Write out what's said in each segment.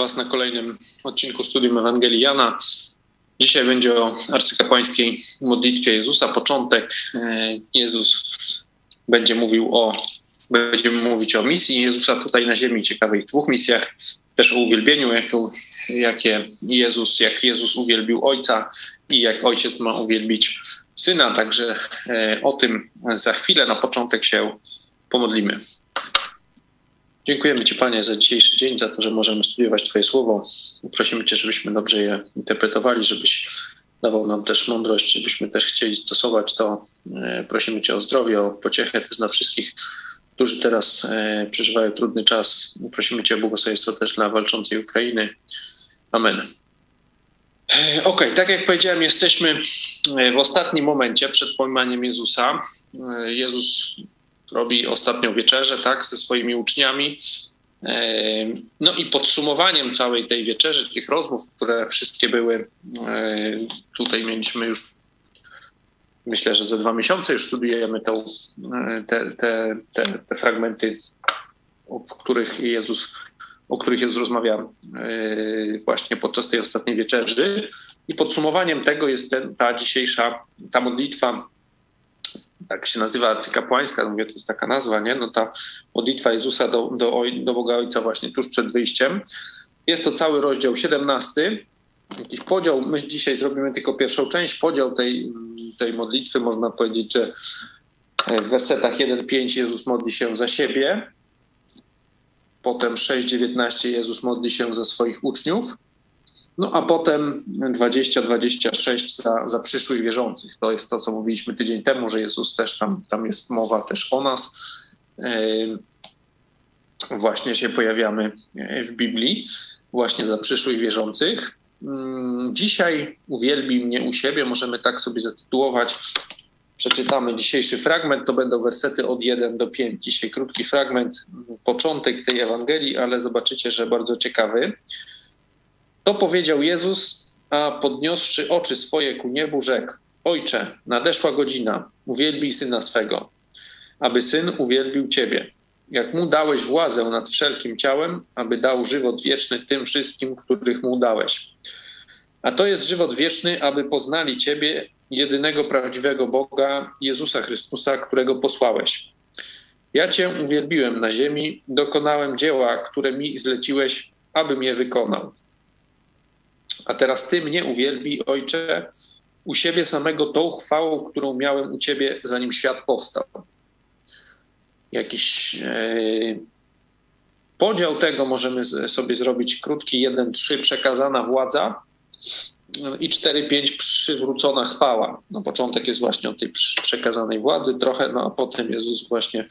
Was na kolejnym odcinku Studium Ewangelii Jana. Dzisiaj będzie o arcykapłańskiej modlitwie Jezusa. Początek. E, Jezus będzie mówił o, będziemy mówić o misji Jezusa tutaj na ziemi, ciekawych dwóch misjach, też o uwielbieniu, jak, jakie Jezus, jak Jezus uwielbił Ojca i jak Ojciec ma uwielbić Syna. Także e, o tym za chwilę. Na początek się pomodlimy. Dziękujemy Ci, Panie, za dzisiejszy dzień, za to, że możemy studiować Twoje słowo. Prosimy Cię, żebyśmy dobrze je interpretowali, żebyś dawał nam też mądrość, żebyśmy też chcieli stosować to. E, prosimy Cię o zdrowie, o pociechę też dla wszystkich, którzy teraz e, przeżywają trudny czas. Prosimy Cię o błogosławieństwo też dla walczącej Ukrainy. Amen. E, ok, tak jak powiedziałem, jesteśmy w ostatnim momencie przed pojmaniem Jezusa. Jezus robi ostatnią wieczerzę, tak, ze swoimi uczniami. E, no i podsumowaniem całej tej wieczerzy, tych rozmów, które wszystkie były, e, tutaj mieliśmy już, myślę, że za dwa miesiące już studujemy tą, e, te, te, te, te fragmenty, w których Jezus, o których Jezus rozmawia właśnie podczas tej ostatniej wieczerzy. I podsumowaniem tego jest ten, ta dzisiejsza, ta modlitwa tak się nazywa arcykapłańska, mówię, to jest taka nazwa, nie? No ta modlitwa Jezusa do, do, do Boga Ojca właśnie tuż przed wyjściem. Jest to cały rozdział 17, jakiś podział. My dzisiaj zrobimy tylko pierwszą część. Podział tej, tej modlitwy można powiedzieć, że w wersetach 1-5 Jezus modli się za siebie, potem 6-19 Jezus modli się za swoich uczniów, no a potem 20-26 za, za przyszłych wierzących. To jest to, co mówiliśmy tydzień temu, że Jezus też tam, tam jest mowa też o nas. Właśnie się pojawiamy w Biblii, właśnie za przyszłych wierzących. Dzisiaj uwielbi mnie u siebie, możemy tak sobie zatytułować. Przeczytamy dzisiejszy fragment, to będą wersety od 1 do 5. Dzisiaj krótki fragment, początek tej Ewangelii, ale zobaczycie, że bardzo ciekawy. To powiedział Jezus, a podniosszy oczy swoje ku niebu, rzekł: Ojcze, nadeszła godzina, uwielbij syna swego, aby syn uwielbił ciebie. Jak mu dałeś władzę nad wszelkim ciałem, aby dał żywot wieczny tym wszystkim, których mu dałeś. A to jest żywot wieczny, aby poznali Ciebie, jedynego prawdziwego Boga, Jezusa Chrystusa, którego posłałeś. Ja Cię uwielbiłem na ziemi, dokonałem dzieła, które mi zleciłeś, abym je wykonał. A teraz Ty mnie uwielbi, Ojcze, u siebie samego tą chwałą, którą miałem u Ciebie, zanim świat powstał. Jakiś e, podział tego możemy sobie zrobić krótki 1-3 przekazana władza i 4-5 przywrócona chwała. Na początek jest właśnie o tej przekazanej władzy trochę, no a potem Jezus właśnie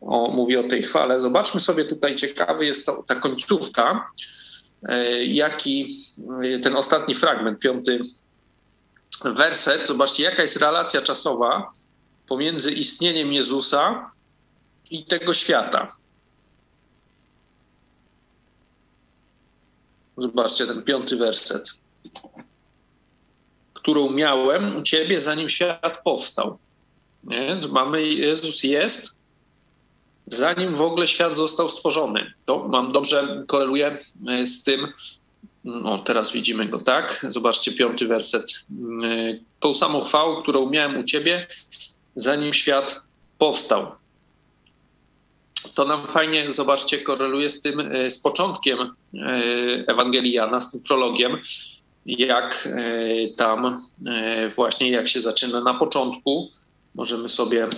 o, mówi o tej chwale. Zobaczmy sobie tutaj, ciekawy jest to, ta końcówka, E, jaki e, ten ostatni fragment, piąty werset, zobaczcie, jaka jest relacja czasowa pomiędzy istnieniem Jezusa i tego świata. Zobaczcie ten piąty werset. Którą miałem u ciebie, zanim świat powstał. Nie? Mamy, Jezus jest, zanim w ogóle świat został stworzony. To mam dobrze koreluje e, z tym, no teraz widzimy go tak, zobaczcie piąty werset. E, tą samą chwałą, którą miałem u ciebie, zanim świat powstał. To nam fajnie, zobaczcie, koreluje z tym, e, z początkiem Ewangelii Jana, z tym prologiem, jak tam właśnie, jak się zaczyna na początku, możemy sobie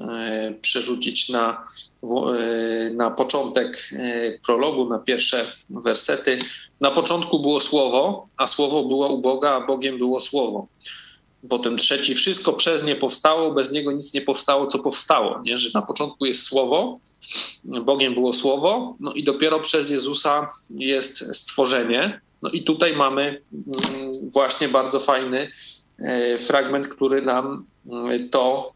e, przerzucić na, e, na początek e, prologu, na pierwsze wersety. Na początku było słowo, a słowo było u Boga, a Bogiem było słowo. Potem trzeci, wszystko przez nie powstało, bez niego nic nie powstało, co powstało. Nie? Że na początku jest słowo, Bogiem było słowo, no i dopiero przez Jezusa jest stworzenie. No i tutaj mamy mm, właśnie bardzo fajny fragment, który nam to,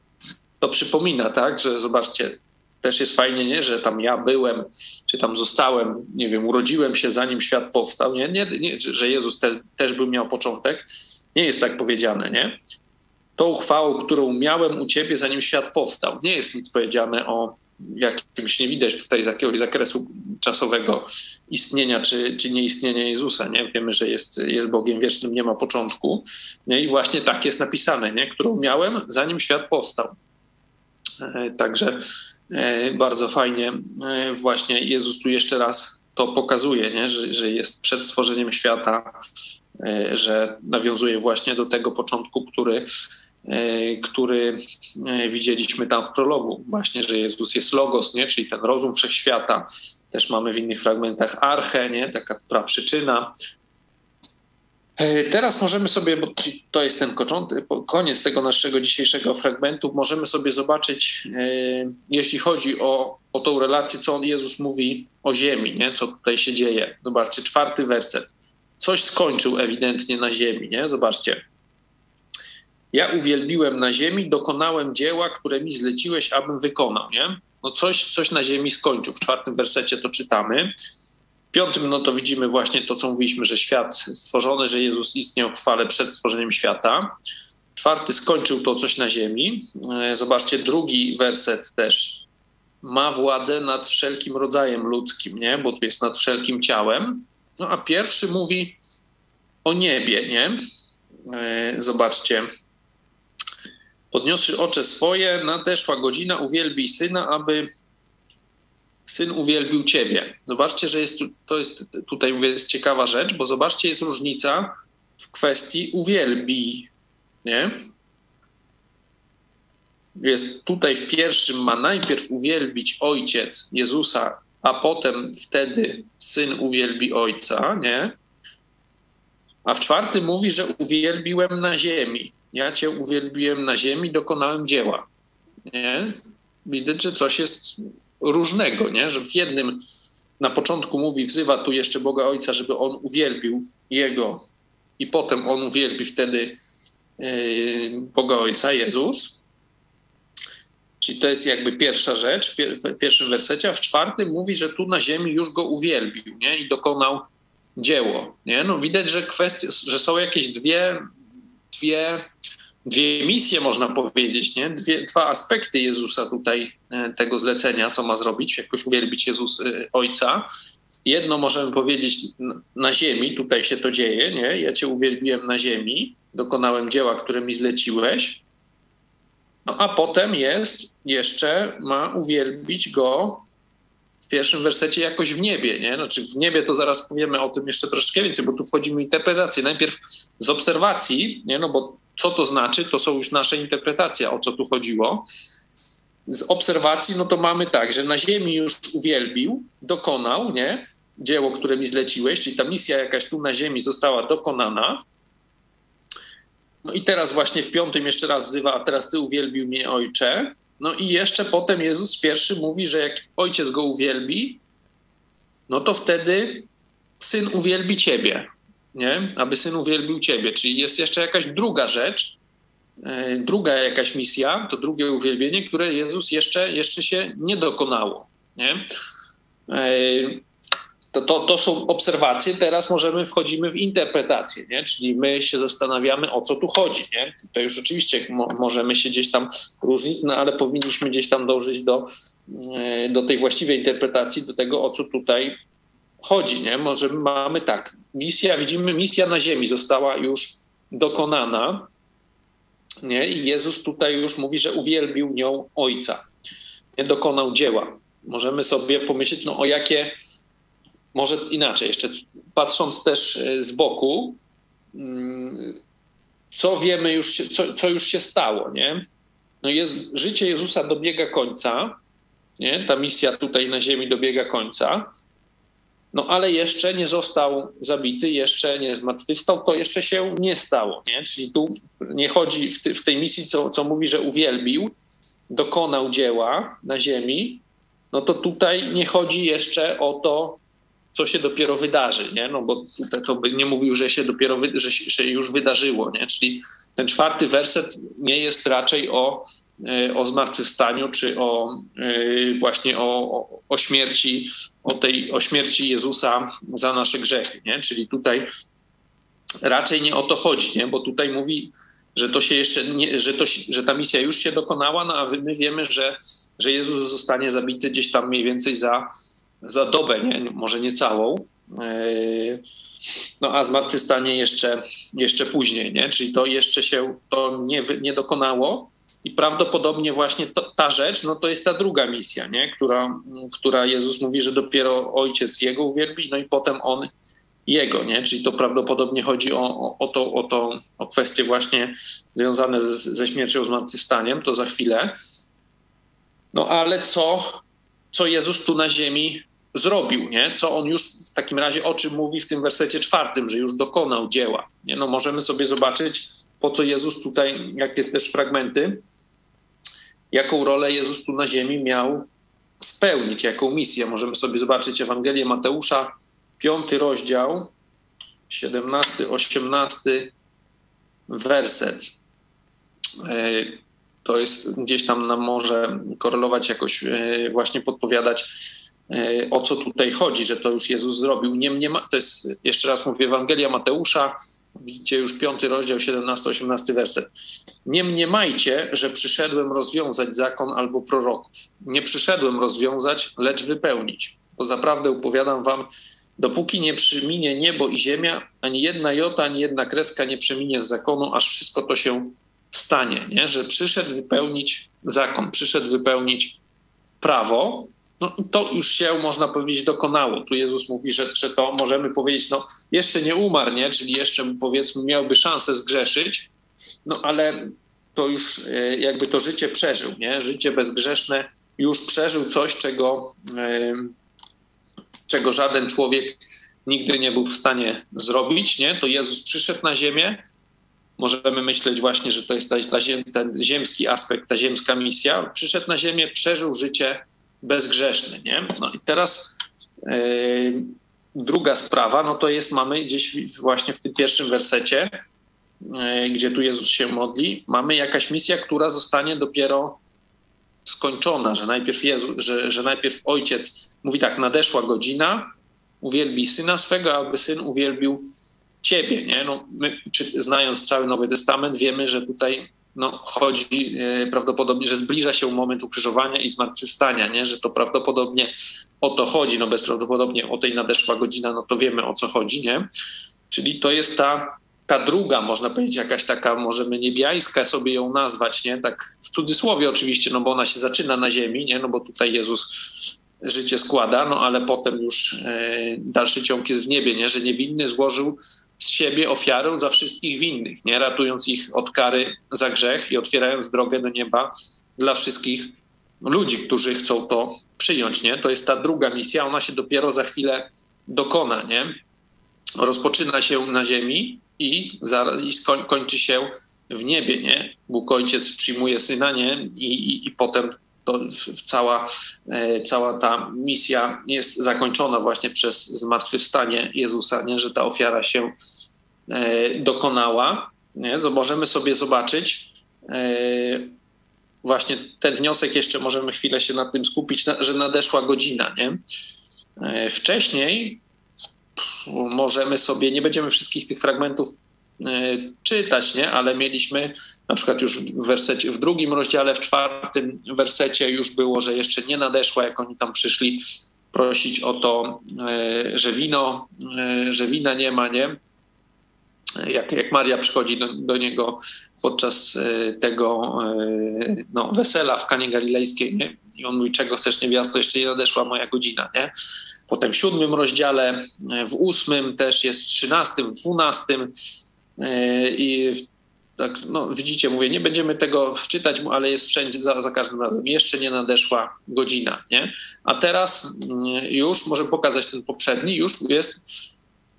to przypomina, tak, że zobaczcie, też jest fajnie, nie, że tam ja byłem, czy tam zostałem, nie wiem, urodziłem się zanim świat powstał, nie, nie, nie że Jezus te, też by miał początek. Nie jest tak powiedziane, nie? Tą chwałą, którą miałem u Ciebie, zanim świat powstał. Nie jest nic powiedziane o jakimś, nie widać tutaj z jakiegoś zakresu czasowego istnienia czy, czy nieistnienia Jezusa. Nie? Wiemy, że jest, jest Bogiem wiecznym, nie ma początku. Nie? I właśnie tak jest napisane, nie? którą miałem, zanim świat powstał. E, także e, bardzo fajnie e, właśnie Jezus tu jeszcze raz to pokazuje, nie? Że, że jest przed stworzeniem świata, że nawiązuje właśnie do tego początku, który który e, widzieliśmy tam w prologu, właśnie, że Jezus jest logos, nie? czyli ten rozum wszechświata. Też mamy w innych fragmentach archę, nie? taka przyczyna. E, teraz możemy sobie, bo to jest ten koniec tego naszego dzisiejszego fragmentu, możemy sobie zobaczyć, jeśli chodzi o, o tą relację, co Jezus mówi o ziemi, nie? co tutaj się dzieje. Zobaczcie, czwarty werset. Coś skończył ewidentnie na ziemi, nie? Zobaczcie ja uwielbiłem na ziemi, dokonałem dzieła, które mi zleciłeś, abym wykonał. Nie? No coś, coś na ziemi skończył. W czwartym wersecie to czytamy. W piątym, no to widzimy właśnie to, co mówiliśmy, że świat stworzony, że Jezus istniał w chwale przed stworzeniem świata. Czwarty skończył to coś na ziemi. E, zobaczcie, drugi werset też. Ma władzę nad wszelkim rodzajem ludzkim, nie? bo tu jest nad wszelkim ciałem. No a pierwszy mówi o niebie, nie? E, zobaczcie, Podniosły oczy swoje, nadeszła godzina, uwielbij syna, aby syn uwielbił ciebie. Zobaczcie, że jest, to jest tutaj mówię, jest ciekawa rzecz, bo zobaczcie, jest różnica w kwestii uwielbij, nie? Jest tutaj w pierwszym ma najpierw uwielbić ojciec Jezusa, a potem wtedy syn uwielbi ojca, nie? A w czwartym mówi, że uwielbiłem na ziemi ja Cię uwielbiłem na ziemi, dokonałem dzieła. Nie? Widać, że coś jest różnego, nie? że w jednym na początku mówi, wzywa tu jeszcze Boga Ojca, żeby On uwielbił Jego i potem On uwielbi wtedy yy, Boga Ojca, Jezus. Czyli to jest jakby pierwsza rzecz w pierwszym wersecie, a w czwartym mówi, że tu na ziemi już Go uwielbił nie? i dokonał dzieło. Nie? No widać, że, kwestie, że są jakieś dwie dwie, dwie misje, można powiedzieć, nie? Dwie, dwa aspekty Jezusa tutaj, e, tego zlecenia, co ma zrobić, jakoś uwielbić Jezus e, Ojca. Jedno możemy powiedzieć na ziemi, tutaj się to dzieje, nie? Ja Cię uwielbiłem na ziemi, dokonałem dzieła, które mi zleciłeś. No a potem jest jeszcze, ma uwielbić go pierwszym wersecie jakoś w niebie, nie? Znaczy w niebie to zaraz powiemy o tym jeszcze troszkę więcej, bo tu wchodzimy w interpretację. Najpierw z obserwacji, nie? No bo co to znaczy, to są już nasze interpretacje, o co tu chodziło. Z obserwacji, no to mamy tak, że na ziemi już uwielbił, dokonał, nie? Dzieło, które mi zleciłeś, czyli ta misja jakaś tu na ziemi została dokonana. No i teraz właśnie w piątym jeszcze raz wzywa, a teraz ty uwielbił mnie, ojcze. No i jeszcze potem Jezus pierwszy mówi, że jak ojciec go uwielbi, no to wtedy syn uwielbi ciebie, nie? Aby syn uwielbił ciebie. Czyli jest jeszcze jakaś druga rzecz, e, druga jakaś misja, to drugie uwielbienie, które Jezus jeszcze, jeszcze się nie dokonało, nie? To, to, to są obserwacje, teraz możemy wchodzimy w interpretację, nie? czyli my się zastanawiamy, o co tu chodzi. Nie? To już rzeczywiście mo możemy się gdzieś tam różnić, no ale powinniśmy gdzieś tam dążyć do, e, do tej właściwej interpretacji, do tego, o co tutaj chodzi. Nie? Może mamy tak, misja, widzimy, misja na ziemi została już dokonana nie? i Jezus tutaj już mówi, że uwielbił nią Ojca, nie dokonał dzieła. Możemy sobie pomyśleć, no o jakie może inaczej, jeszcze patrząc też e, z boku, mm, co wiemy już, co, co już się stało, nie? No jest, życie Jezusa dobiega końca, nie? Ta misja tutaj na ziemi dobiega końca, no ale jeszcze nie został zabity, jeszcze nie zmartwychwstał, to jeszcze się nie stało, nie? Czyli tu nie chodzi w, ty, w tej misji, co, co mówi, że uwielbił, dokonał dzieła na ziemi, no to tutaj nie chodzi jeszcze o to, co się dopiero wydarzy, nie? No bo to by nie mówił, że się dopiero, wy, że się już wydarzyło, nie? Czyli ten czwarty werset nie jest raczej o, e, o zmartwychwstaniu, czy o e, właśnie o, o śmierci, o tej, o śmierci Jezusa za nasze grzechy, nie? Czyli tutaj raczej nie o to chodzi, nie? Bo tutaj mówi, że to się jeszcze nie, że, to, że ta misja już się dokonała, no a my wiemy, że, że Jezus zostanie zabity gdzieś tam mniej więcej za, za dobę, nie? może nie całą. No a zmartwychwstanie jeszcze, jeszcze później, nie? czyli to jeszcze się to nie, nie dokonało. I prawdopodobnie właśnie to, ta rzecz, no to jest ta druga misja, nie? Która, która Jezus mówi, że dopiero ojciec jego uwielbi, no i potem on jego, nie? Czyli to prawdopodobnie chodzi o, o, o, to, o, to, o kwestie właśnie związane z, ze śmiercią, zmartwychwstaniem, to za chwilę. No ale co, co Jezus tu na ziemi zrobił, nie? Co on już w takim razie o czym mówi w tym wersecie czwartym, że już dokonał dzieła. Nie? No możemy sobie zobaczyć, po co Jezus tutaj, jak jest też fragmenty, jaką rolę Jezus tu na ziemi miał spełnić, jaką misję. Możemy sobie zobaczyć Ewangelię Mateusza, piąty rozdział, 17, 18 werset. E, to jest gdzieś tam nam może korelować, jakoś e, właśnie podpowiadać, o co tutaj chodzi, że to już Jezus zrobił. Nie, nie ma, to jest, jeszcze raz mówię, Ewangelia Mateusza, widzicie już piąty rozdział, 17-18 werset. Nie mniemajcie, że przyszedłem rozwiązać zakon albo proroków. Nie przyszedłem rozwiązać, lecz wypełnić. Bo zaprawdę upowiadam wam, dopóki nie przeminie niebo i ziemia, ani jedna jota, ani jedna kreska nie przeminie z zakonu, aż wszystko to się stanie. Nie? Że przyszedł wypełnić zakon, przyszedł wypełnić prawo, no, to już się, można powiedzieć, dokonało. Tu Jezus mówi, że, że to możemy powiedzieć, no jeszcze nie umarł, nie? czyli jeszcze powiedzmy miałby szansę zgrzeszyć, no ale to już e, jakby to życie przeżył, nie? życie bezgrzeszne już przeżył coś, czego, czego żaden człowiek nigdy nie był w stanie zrobić. Nie? To Jezus przyszedł na ziemię, możemy myśleć właśnie, że to jest ta, ta ziem, ten ziemski aspekt, ta ziemska misja. Przyszedł na ziemię, przeżył życie bezgrzeszny. Nie? No i teraz yy, druga sprawa, no to jest, mamy gdzieś właśnie w tym pierwszym wersecie, yy, gdzie tu Jezus się modli, mamy jakaś misja, która zostanie dopiero skończona, że najpierw, Jezu, że, że najpierw ojciec mówi tak, nadeszła godzina, uwielbi syna swego, aby syn uwielbił ciebie. Nie? No, my, czy, znając cały Nowy Testament, wiemy, że tutaj no, chodzi e, prawdopodobnie, że zbliża się moment ukrzyżowania i zmartwychwstania, nie? że to prawdopodobnie o to chodzi, no bezprawdopodobnie o tej nadeszła godzina, no to wiemy o co chodzi, nie? Czyli to jest ta, ta druga, można powiedzieć, jakaś taka, możemy niebiańska sobie ją nazwać, nie? Tak w cudzysłowie oczywiście, no bo ona się zaczyna na ziemi, nie? No bo tutaj Jezus życie składa, no ale potem już e, dalszy ciąg jest w niebie, nie? Że niewinny złożył z siebie ofiarę za wszystkich winnych, nie ratując ich od kary za grzech i otwierając drogę do nieba dla wszystkich ludzi, którzy chcą to przyjąć. Nie? To jest ta druga misja, ona się dopiero za chwilę dokona. Nie? Rozpoczyna się na ziemi i, zaraz, i skoń, kończy się w niebie. Nie? Bóg Ojciec przyjmuje Syna nie? I, i, i potem to cała, e, cała ta misja jest zakończona właśnie przez zmartwychwstanie Jezusa, nie? że ta ofiara się e, dokonała. Nie? Możemy sobie zobaczyć e, właśnie ten wniosek, jeszcze możemy chwilę się nad tym skupić, że nadeszła godzina. Nie? Wcześniej możemy sobie, nie będziemy wszystkich tych fragmentów czytać, nie? ale mieliśmy na przykład już w wersecie, w drugim rozdziale, w czwartym wersecie już było, że jeszcze nie nadeszła, jak oni tam przyszli prosić o to, e, że wino, e, że wina nie ma, nie? Jak, jak Maria przychodzi do, do niego podczas tego no, wesela w Kanie Galilejskiej, nie? I on mówi, czego chcesz niewiasto, jeszcze nie nadeszła moja godzina, nie? Potem w siódmym rozdziale, w ósmym też jest, w trzynastym, w dwunastym, I tak, no, widzicie, mówię, nie będziemy tego wczytać, ale jest wszędzie za, za, każdym razem. Jeszcze nie nadeszła godzina, nie? A teraz mm, już, możemy pokazać ten poprzedni, już jest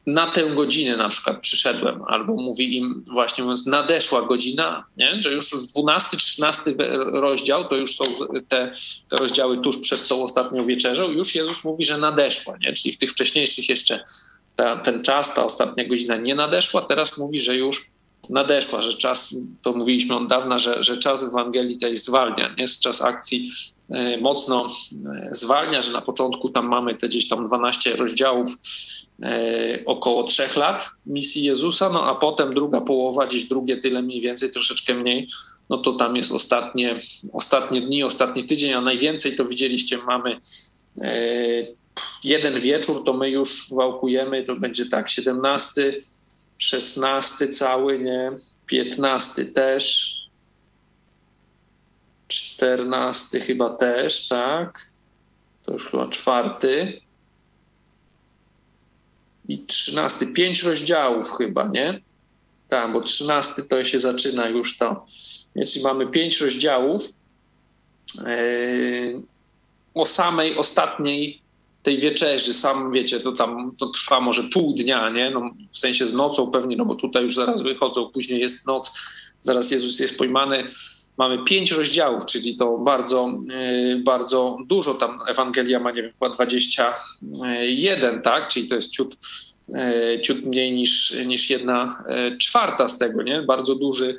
na tę godzinę na przykład przyszedłem, albo mówi im właśnie mówiąc, nadeszła godzina, nie? że już 12, 13 rozdział, to już są te, te rozdziały tuż przed tą ostatnią wieczerzą, już Jezus mówi, że nadeszła, nie? czyli w tych wcześniejszych jeszcze ta, ten czas, ta ostatnia godzina nie nadeszła, teraz mówi, że już nadeszła, że czas, to mówiliśmy od dawna, że, że czas Ewangelii tej zwalnia, nie? Czas akcji e, mocno e, zwalnia, że na początku tam mamy te gdzieś tam 12 rozdziałów, e, około trzech lat misji Jezusa, no a potem druga połowa, gdzieś drugie tyle mniej więcej, troszeczkę mniej, no to tam jest ostatnie, ostatnie dni, ostatni tydzień, a najwięcej to widzieliście, mamy jeden wieczór, to my już wałkujemy, to będzie tak, 17 szesnasty cały, nie? Piętnasty też. Czternasty chyba też, tak? To już chyba czwarty. I trzynasty, pięć rozdziałów chyba, nie? Tak, bo trzynasty to się zaczyna już to. Czyli mamy pięć rozdziałów yy, o samej ostatniej tej wieczerzy, sam wiecie, to tam to trwa może pół dnia, nie? No, w sensie z nocą pewnie, no bo tutaj już zaraz wychodzą, później jest noc, zaraz Jezus jest pojmany. Mamy pięć rozdziałów, czyli to bardzo, yy, bardzo dużo. Tam Ewangelia ma, nie wiem, chyba 21, tak? Czyli to jest ciut, yy, ciut mniej niż, niż jedna yy, czwarta z tego, nie? Bardzo duży,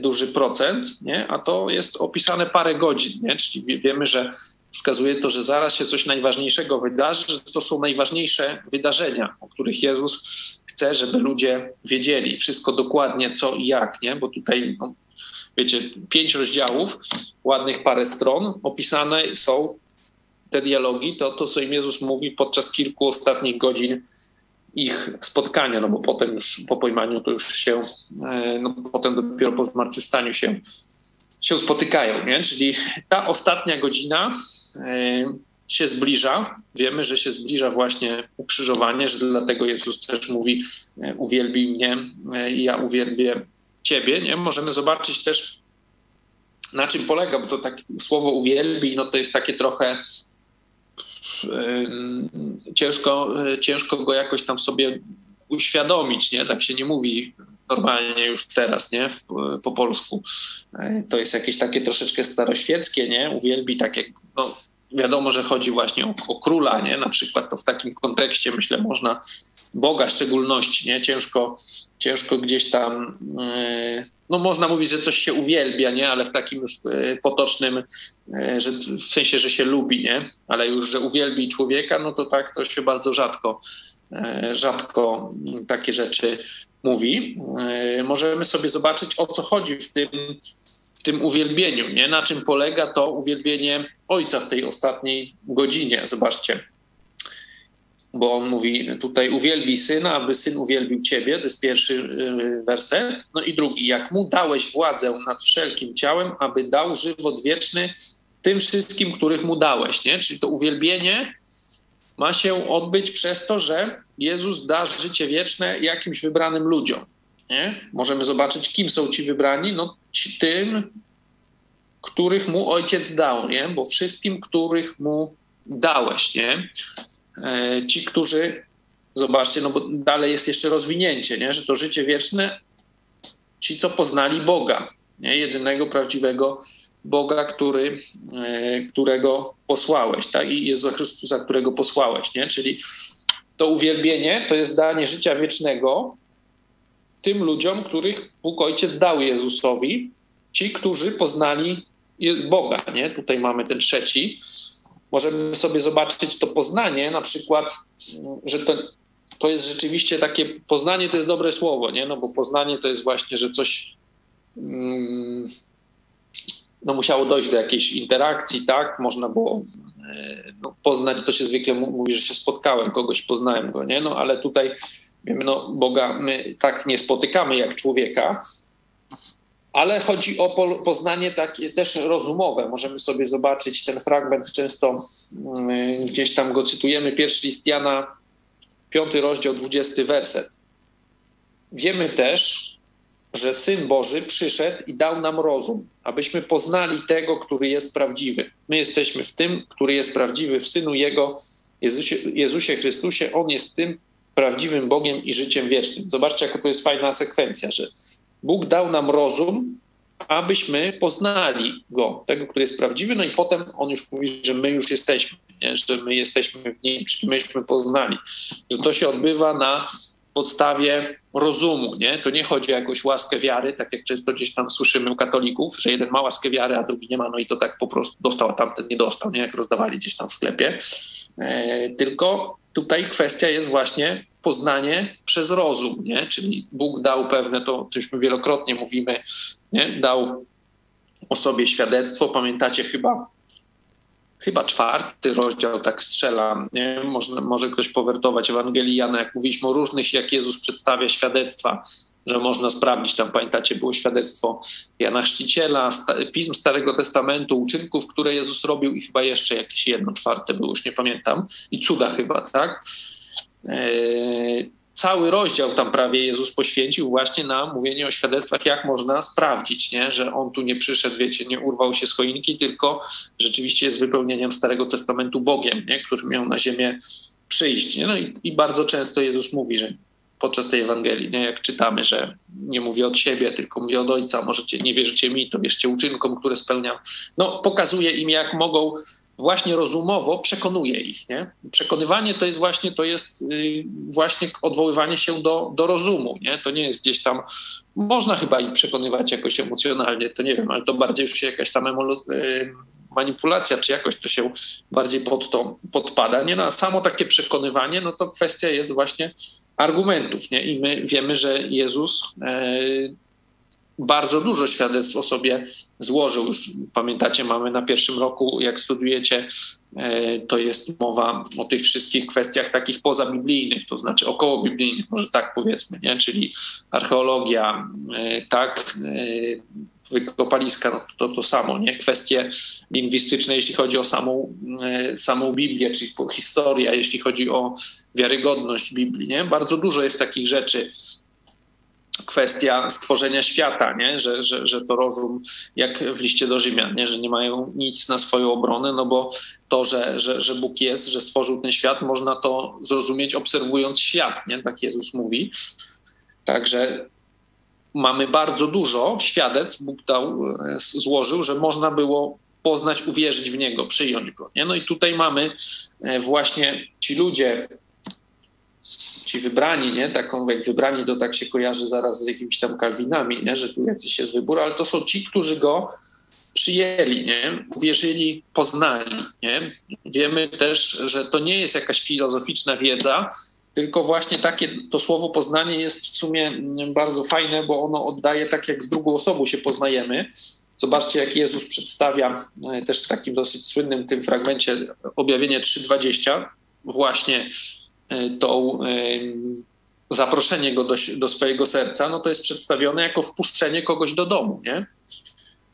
duży procent, nie? A to jest opisane parę godzin, nie? Czyli wiemy, że wskazuje to, że zaraz się coś najważniejszego wydarzy, że to są najważniejsze wydarzenia, o których Jezus chce, żeby ludzie wiedzieli wszystko dokładnie co i jak, nie? Bo tutaj, no, wiecie, pięć rozdziałów, ładnych parę stron, opisane są te dialogi, to to, co im Jezus mówi podczas kilku ostatnich godzin ich spotkania, no bo potem już po pojmaniu to już się, e, no potem dopiero po zmartwychwstaniu się się spotykają, nie? Czyli ta ostatnia godzina e, się zbliża. Wiemy, że się zbliża właśnie ukrzyżowanie, że dlatego Jezus też mówi: e, Uwielbij mnie e, i ja uwielbię Ciebie. Nie? Możemy zobaczyć też, na czym polega, bo to tak słowo uwielbij, no to jest takie trochę ciężko, ciężko go jakoś tam sobie uświadomić, nie? Tak się nie mówi normalnie już teraz, nie? Po polsku. E, to jest jakieś takie troszeczkę staroświeckie, nie? Uwielbi tak jak, no, wiadomo, że chodzi właśnie o, o króla, nie? Na przykład to w takim kontekście, myślę, można Boga szczególności, nie? Ciężko, ciężko gdzieś tam, yy, no można mówić, że coś się uwielbia, nie? Ale w takim już yy, potocznym, że w sensie, że się lubi, nie? Ale już, że uwielbi człowieka, no to tak, to się bardzo rzadko, rzadko takie rzeczy mówi, e, możemy sobie zobaczyć, o co chodzi w tym, w tym uwielbieniu, nie? na czym polega to uwielbienie Ojca w tej ostatniej godzinie. Zobaczcie, bo on mówi tutaj uwielbi Syna, aby Syn uwielbił Ciebie, to jest pierwszy e, werset. No i drugi, jak Mu dałeś władzę nad wszelkim ciałem, aby dał żywot wieczny tym wszystkim, których Mu dałeś, nie? Czyli to uwielbienie ma się odbyć przez to, że Jezus da życie wieczne jakimś wybranym ludziom. Nie? Możemy zobaczyć, kim są ci wybrani. No, ci tym, których mu ojciec dał, nie? bo wszystkim, których mu dałeś. Nie? E, ci, którzy, zobaczcie, no bo dalej jest jeszcze rozwinięcie, nie? że to życie wieczne, ci, co poznali Boga, nie? jedynego prawdziwego Boga, który, e, którego posłałeś, tak? i Jezusa Chrystusa, którego posłałeś. Nie? Czyli to uwielbienie to jest danie życia wiecznego tym ludziom, których Bóg Ojciec dał Jezusowi, ci, którzy poznali Boga. Nie? Tutaj mamy ten trzeci. Możemy sobie zobaczyć to poznanie, na przykład, że to, to jest rzeczywiście takie, poznanie to jest dobre słowo, nie? no bo poznanie to jest właśnie, że coś mm, no musiało dojść do jakiejś interakcji, tak? Można było e, no, poznać, to się zwykle mówi, że się spotkałem, kogoś poznałem go, nie? No ale tutaj wiemy, no Boga my tak nie spotykamy jak człowieka, ale chodzi o poznanie takie też rozumowe. Możemy sobie zobaczyć ten fragment, często mm, gdzieś tam go cytujemy, pierwszy list Jana, piąty rozdział, dwudziesty werset. Wiemy też, że Syn Boży przyszedł i dał nam rozum, abyśmy poznali tego, który jest prawdziwy. My jesteśmy w tym, który jest prawdziwy, w Synu Jego, Jezusie, Jezusie Chrystusie. On jest tym prawdziwym Bogiem i życiem wiecznym. Zobaczcie, jaka to jest fajna sekwencja, że Bóg dał nam rozum, abyśmy poznali Go, tego, który jest prawdziwy, no i potem On już mówi, że my już jesteśmy, nie? że my jesteśmy w Nim, czyli myśmy poznali, że to się odbywa na podstawie rozumu, nie? To nie chodzi o jakąś łaskę wiary, tak jak często gdzieś tam słyszymy u katolików, że jeden ma łaskę wiary, a drugi nie ma, no i to tak po prostu dostał, a tamten nie dostał, nie? Jak rozdawali gdzieś tam w sklepie. E, tylko tutaj kwestia jest właśnie poznanie przez rozum, nie? Czyli Bóg dał pewne, to cośmy wielokrotnie mówimy, nie? Dał o sobie świadectwo. Pamiętacie chyba chyba czwarty rozdział, tak strzelam, nie? Może, może ktoś powertować Ewangelii Jana, jak mówiliśmy o różnych, jak Jezus przedstawia świadectwa, że można sprawdzić, tam pamiętacie, było świadectwo Jana Chrzciciela, pism Starego Testamentu, uczynków, które Jezus robił i chyba jeszcze jakieś jedno czwarte było, już nie pamiętam, i cuda chyba, tak? Eee, cały rozdział tam prawie Jezus poświęcił właśnie na mówienie o świadectwach, jak można sprawdzić, nie? że on tu nie przyszedł, wiecie, nie urwał się z choinki, tylko rzeczywiście jest wypełnieniem Starego Testamentu Bogiem, nie? który miał na ziemię przyjść. Nie? No i, i bardzo często Jezus mówi, że podczas tej Ewangelii, nie? jak czytamy, że nie mówi od siebie, tylko mówi od Ojca, możecie, nie wierzycie mi, to wierzcie uczynkom, które spełniam. No, pokazuje im, jak mogą właśnie rozumowo przekonuje ich. Nie? Przekonywanie to jest właśnie, to jest y, właśnie odwoływanie się do, do rozumu. Nie? To nie jest gdzieś tam, można chyba ich przekonywać jakoś emocjonalnie, to nie wiem, ale to bardziej już się jakaś tam y, manipulacja, czy jakoś to się bardziej pod to podpada. Nie? No, a samo takie przekonywanie, no to kwestia jest właśnie argumentów. Nie? I my wiemy, że Jezus e, bardzo dużo świadectw o sobie złożył. Już pamiętacie, mamy na pierwszym roku, jak studujecie, e, to jest mowa o tych wszystkich kwestiach takich pozabiblijnych, to znaczy około biblijnych, może tak powiedzmy, nie? czyli archeologia, e, tak, e, wykopaliska, no to to samo, nie? Kwestie lingwistyczne, jeśli chodzi o samą, samą Biblię, czyli historia, jeśli chodzi o wiarygodność Biblii, nie? Bardzo dużo jest takich rzeczy, kwestia stworzenia świata, nie? Że, że, że to rozum, jak w liście do Rzymian, nie? że nie mają nic na swoją obronę, no bo to, że, że, że Bóg jest, że stworzył ten świat, można to zrozumieć obserwując świat, nie? tak Jezus mówi. Także mamy bardzo dużo świadectw, Bóg dał, e, złożył, że można było poznać, uwierzyć w Niego, przyjąć Go. Nie? No i tutaj mamy e, właśnie ci ludzie, ci wybrani, nie? Taką jak wybrani to tak się kojarzy zaraz z jakimiś tam Kalwinami, nie? Że tu jacyś jest wybór, ale to są ci, którzy go przyjęli, nie? uwierzyli, poznali. Nie? Wiemy też, że to nie jest jakaś filozoficzna wiedza, tylko właśnie takie to słowo poznanie jest w sumie bardzo fajne, bo ono oddaje tak, jak z drugą osobą się poznajemy. Zobaczcie, jak Jezus przedstawia e, też w takim dosyć słynnym tym fragmencie objawienie 3.20 właśnie E, to zaproszenie go do, do swojego serca, no to jest przedstawione jako wpuszczenie kogoś do domu, nie?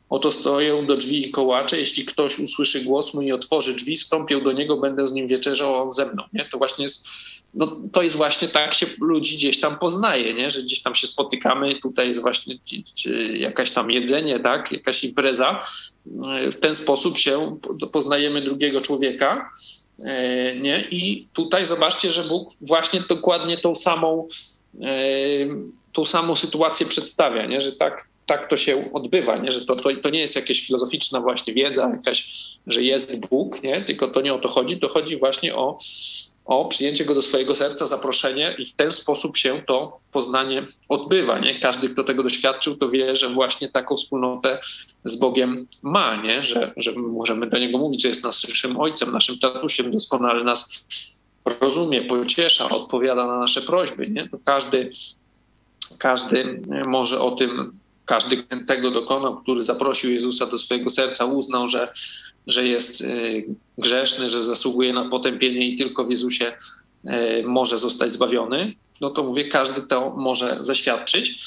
Oto stoję do drzwi i kołacze, jeśli ktoś usłyszy głos mój i otworzy drzwi, wstąpię do niego, będę z nim wieczerzał, a on ze mną, nie? To właśnie jest, no to jest właśnie tak się ludzi gdzieś tam poznaje, nie? Że gdzieś tam się spotykamy, tutaj jest właśnie jakaś tam jedzenie, tak? Jakaś impreza. W ten sposób się poznajemy drugiego człowieka, E, nie? I tutaj zobaczcie, że Bóg właśnie dokładnie tą samą, e, tą samą sytuację przedstawia, nie? że tak, tak to się odbywa, nie? że to, to, to nie jest jakaś filozoficzna właśnie wiedza, jakaś, że jest Bóg, nie? tylko to nie o to chodzi, to chodzi właśnie o o przyjęcie go do swojego serca, zaproszenie i w ten sposób się to poznanie odbywa. Nie? Każdy, kto tego doświadczył, to wie, że właśnie taką wspólnotę z Bogiem ma, nie? Że, że możemy do Niego mówić, że jest naszym Ojcem, naszym tatusiem, doskonale nas rozumie, pociesza, odpowiada na nasze prośby. Nie? To każdy, każdy może o tym każdy tego dokonał, który zaprosił Jezusa do swojego serca, uznał, że, że jest y, grzeszny, że zasługuje na potępienie i tylko w Jezusie y, może zostać zbawiony, no to mówię, każdy to może zaświadczyć.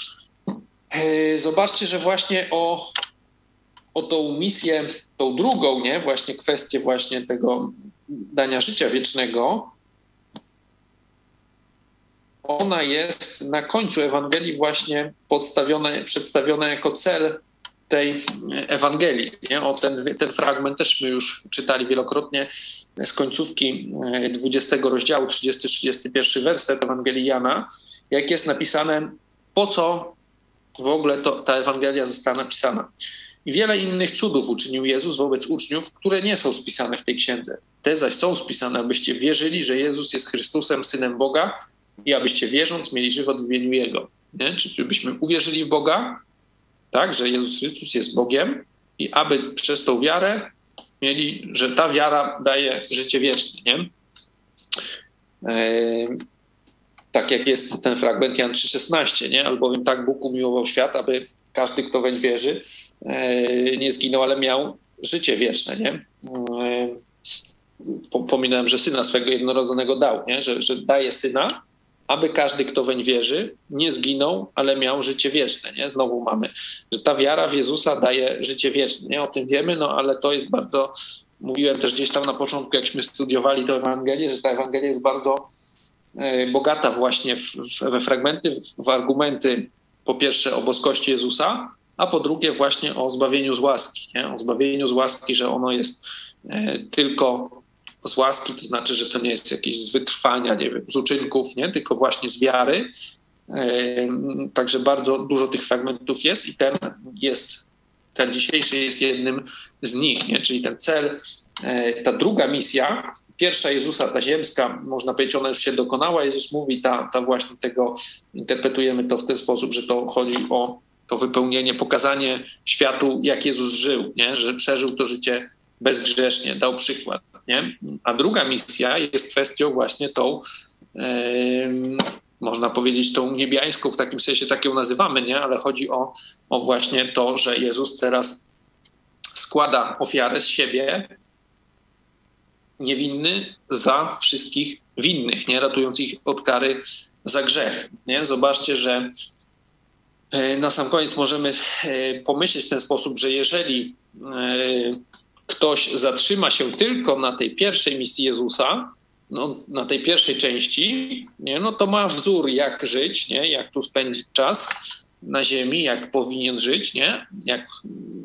Y, zobaczcie, że właśnie o, o tą misję, tą drugą, nie, właśnie kwestię właśnie tego dania życia wiecznego, ona jest na końcu Ewangelii właśnie przedstawiona jako cel tej Ewangelii. Nie? O ten, ten fragment też my już czytali wielokrotnie z końcówki 20 e, rozdziału, 30-31 werset Ewangelii Jana, jak jest napisane, po co w ogóle to, ta Ewangelia została napisana. I wiele innych cudów uczynił Jezus wobec uczniów, które nie są spisane w tej księdze. Te zaś są spisane, abyście wierzyli, że Jezus jest Chrystusem, Synem Boga i abyście wierząc mieli żywot w imieniu Jego. Nie? Czyli żebyśmy uwierzyli w Boga, tak, że Jezus Chrystus jest Bogiem i aby przez tą wiarę mieli, że ta wiara daje życie wieczne. Nie? tak jak jest ten fragment Jan 3,16, nie? Albowiem tak Bóg umiłował świat, aby każdy, kto weń wierzy, e, nie zginął, ale miał życie wieczne, nie? E, pominąłem, że syna swego jednorodzonego dał, nie? Że, że daje syna, aby każdy, kto weń wierzy, nie zginął, ale miał życie wieczne. Nie? Znowu mamy, że ta wiara w Jezusa daje życie wieczne. Nie? O tym wiemy, no ale to jest bardzo, mówiłem też gdzieś tam na początku, jakśmy studiowali tę Ewangelię, że ta Ewangelia jest bardzo e, bogata właśnie w, w, we fragmenty, w, w argumenty po pierwsze o boskości Jezusa, a po drugie właśnie o zbawieniu z łaski. Nie? O zbawieniu z łaski, że ono jest e, tylko z łaski, to znaczy, że to nie jest jakieś z wytrwania, nie wiem, z uczynków, nie? tylko właśnie z wiary. Także bardzo dużo tych fragmentów jest i ten jest, ten dzisiejszy jest jednym z nich, nie? czyli ten cel, e, ta druga misja, pierwsza Jezusa, ta ziemska, można powiedzieć, ona już się dokonała. Jezus mówi, ta, ta właśnie tego, interpretujemy to w ten sposób, że to chodzi o to wypełnienie, pokazanie światu, jak Jezus żył, nie? że przeżył to życie bezgrzesznie, dał przykład. Nie? A druga misja jest kwestią właśnie tą, yy, można powiedzieć, tą niebiańską, w takim sensie tak ją nazywamy, nie? ale chodzi o, o właśnie to, że Jezus teraz składa ofiarę z siebie niewinny za wszystkich winnych, nie? ratując ich od kary za grzech. Nie? Zobaczcie, że e, na sam koniec możemy e, pomyśleć w ten sposób, że jeżeli e, ktoś zatrzyma się tylko na tej pierwszej misji Jezusa, no, na tej pierwszej części, nie, no to ma wzór, jak żyć, nie, jak tu spędzić czas na ziemi, jak powinien żyć, nie, jak,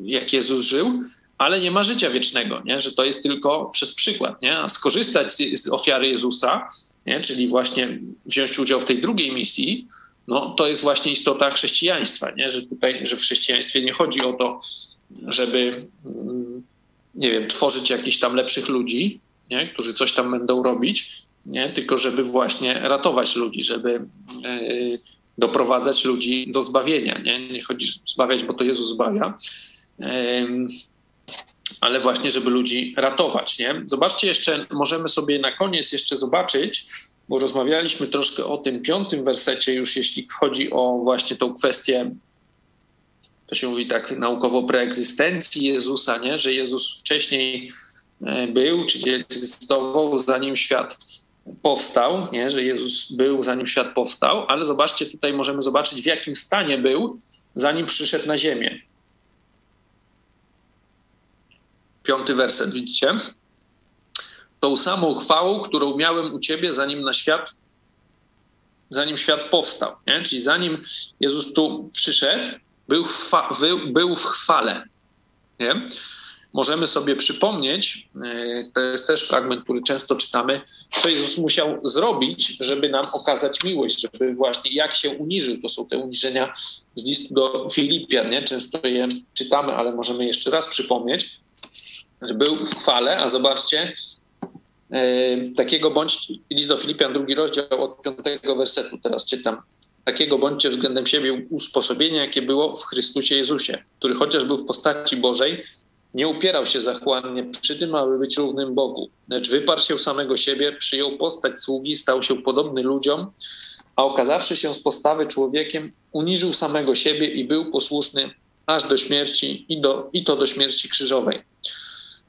jak Jezus żył, ale nie ma życia wiecznego, nie? że to jest tylko przez przykład. Nie? A skorzystać z, z ofiary Jezusa, nie? czyli właśnie wziąć udział w tej drugiej misji, no, to jest właśnie istota chrześcijaństwa, nie? że tutaj, że w chrześcijaństwie nie chodzi o to, żeby, mm, nie wiem, tworzyć jakichś tam lepszych ludzi, nie? którzy coś tam będą robić, nie? tylko żeby właśnie ratować ludzi, żeby yy, doprowadzać ludzi do zbawienia. Nie, nie chodzi zbawiać, bo to Jezus zbawia, ale właśnie, żeby ludzi ratować. Nie? Zobaczcie jeszcze, możemy sobie na koniec jeszcze zobaczyć, bo rozmawialiśmy troszkę o tym piątym wersecie, już jeśli chodzi o właśnie tą kwestię, to się mówi tak naukowo preegzystencji Jezusa, nie? że Jezus wcześniej e, był, czyli egzystował, zanim świat powstał, nie? że Jezus był, zanim świat powstał, ale zobaczcie, tutaj możemy zobaczyć, w jakim stanie był, zanim przyszedł na ziemię. piąty werset, widzicie? Tą samą chwałą, którą miałem u ciebie, zanim na świat, zanim świat powstał. Nie? Czyli zanim Jezus tu przyszedł, był w, był, w chwale. Nie? Możemy sobie przypomnieć, e, to jest też fragment, który często czytamy, co Jezus musiał zrobić, żeby nam okazać miłość, żeby właśnie jak się uniżył. To są te uniżenia z listu do Filipian. Nie? Często je czytamy, ale możemy jeszcze raz przypomnieć był w chwale, a zobaczcie, e, takiego bądź, list do Filipian, drugi rozdział od piątego wersetu, teraz czytam. Takiego bądźcie względem siebie usposobienia, jakie było w Chrystusie Jezusie, który chociaż był w postaci Bożej, nie upierał się zachłannie przy tym, aby być równym Bogu, lecz wyparł się samego siebie, przyjął postać sługi, stał się podobny ludziom, a okazawszy się z postawy człowiekiem, uniżył samego siebie i był posłuszny aż do śmierci i, do, i to do śmierci krzyżowej.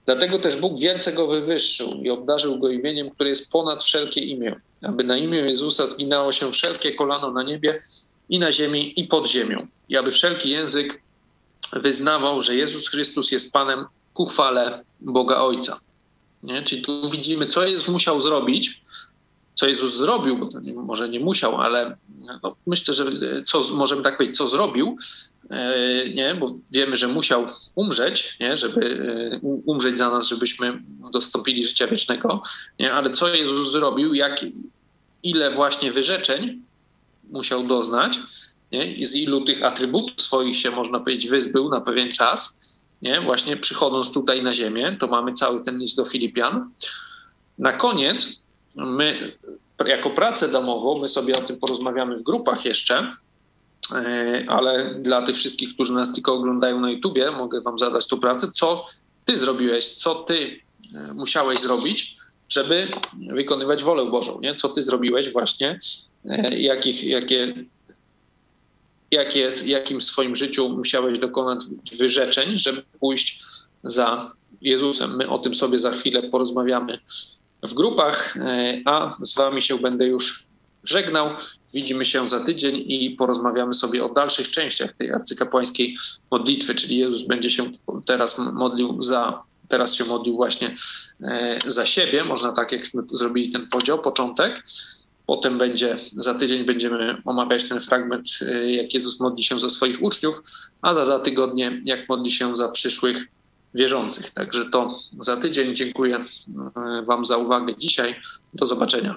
Dlatego też Bóg wielce go wywyższył i obdarzył go imieniem, które jest ponad wszelkie imię, aby na imię Jezusa zginało się wszelkie kolano na niebie i na ziemi i pod ziemią, i aby wszelki język wyznawał, że Jezus Chrystus jest Panem ku chwale Boga Ojca. Nie? Czyli tu widzimy, co Jezus musiał zrobić, co Jezus zrobił, bo może nie musiał, ale no, myślę, że co, możemy tak powiedzieć, co zrobił, E, nie, bo wiemy, że musiał umrzeć, nie, żeby e, umrzeć za nas, żebyśmy dostąpili życia wiecznego, nie, ale co Jezus zrobił, jak, ile właśnie wyrzeczeń musiał doznać, nie, i z ilu tych atrybutów swoich się, można powiedzieć, wyzbył na pewien czas, nie, właśnie przychodząc tutaj na ziemię, to mamy cały ten list do Filipian. Na koniec my jako pracę domową. My sobie o tym porozmawiamy w grupach jeszcze, e, ale dla tych wszystkich, którzy nas tylko oglądają na YouTubie, mogę Wam zadać tą pracę. Co Ty zrobiłeś, co Ty e, musiałeś zrobić, żeby wykonywać wolę Bożą? Nie? Co Ty zrobiłeś właśnie? E, jakich, jakie jakie, jakim w swoim życiu musiałeś dokonać wyrzeczeń, żeby pójść za Jezusem. My o tym sobie za chwilę porozmawiamy w grupach, e, a z Wami się będę już żegnał. Widzimy się za tydzień i porozmawiamy sobie o dalszych częściach tej arcykapłańskiej modlitwy, czyli Jezus będzie się teraz modlił za, teraz się modlił właśnie e, za siebie, można tak jakśmy zrobili ten podział, początek, Potem będzie, za tydzień będziemy omawiać ten fragment, y, jak Jezus modli się za swoich uczniów, a za dwa tygodnie, jak modli się za przyszłych wierzących. Także to za tydzień. Dziękuję y, Wam za uwagę dzisiaj. Do zobaczenia.